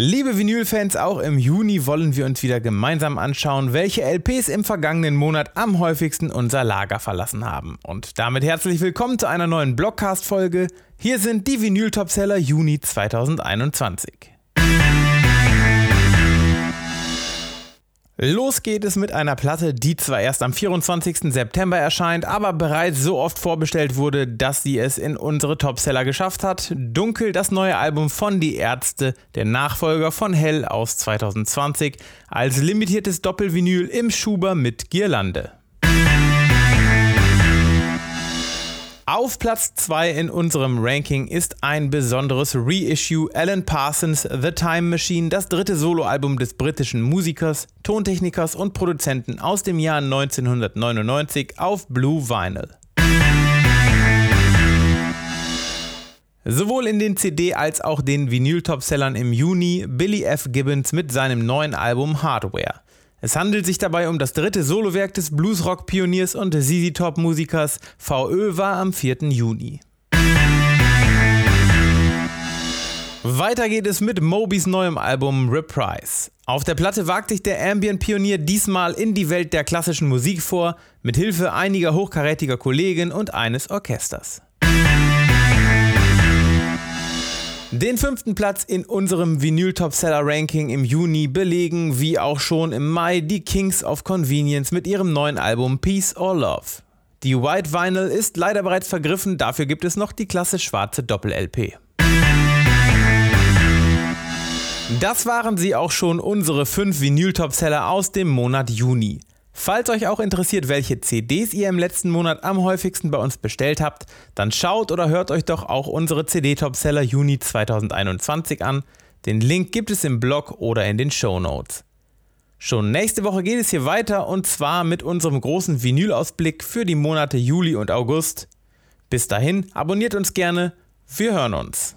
Liebe Vinylfans, auch im Juni wollen wir uns wieder gemeinsam anschauen, welche LPs im vergangenen Monat am häufigsten unser Lager verlassen haben. Und damit herzlich willkommen zu einer neuen Blogcast-Folge. Hier sind die Vinyl-Topseller Juni 2021. Los geht es mit einer Platte, die zwar erst am 24. September erscheint, aber bereits so oft vorbestellt wurde, dass sie es in unsere Topseller geschafft hat. Dunkel, das neue Album von Die Ärzte, der Nachfolger von Hell aus 2020, als limitiertes Doppelvinyl im Schuber mit Girlande. Auf Platz 2 in unserem Ranking ist ein besonderes Reissue Alan Parsons The Time Machine, das dritte Soloalbum des britischen Musikers, Tontechnikers und Produzenten aus dem Jahr 1999 auf Blue Vinyl. Sowohl in den CD- als auch den Vinyl-Topsellern im Juni Billy F. Gibbons mit seinem neuen Album Hardware. Es handelt sich dabei um das dritte Solowerk des Bluesrock-Pioniers und ZZ Top-Musikers. VÖ war am 4. Juni. Weiter geht es mit Mobys neuem Album Reprise. Auf der Platte wagt sich der Ambient-Pionier diesmal in die Welt der klassischen Musik vor, mit Hilfe einiger hochkarätiger Kollegen und eines Orchesters. Den fünften Platz in unserem Vinyl Topseller Ranking im Juni belegen, wie auch schon im Mai, die Kings of Convenience mit ihrem neuen Album Peace or Love. Die White Vinyl ist leider bereits vergriffen, dafür gibt es noch die klasse schwarze Doppel-LP. Das waren sie auch schon, unsere fünf Vinyl-Topseller aus dem Monat Juni. Falls euch auch interessiert, welche CDs ihr im letzten Monat am häufigsten bei uns bestellt habt, dann schaut oder hört euch doch auch unsere CD-Topseller Juni 2021 an. Den Link gibt es im Blog oder in den Show Notes. Schon nächste Woche geht es hier weiter und zwar mit unserem großen Vinyl-Ausblick für die Monate Juli und August. Bis dahin, abonniert uns gerne. Wir hören uns.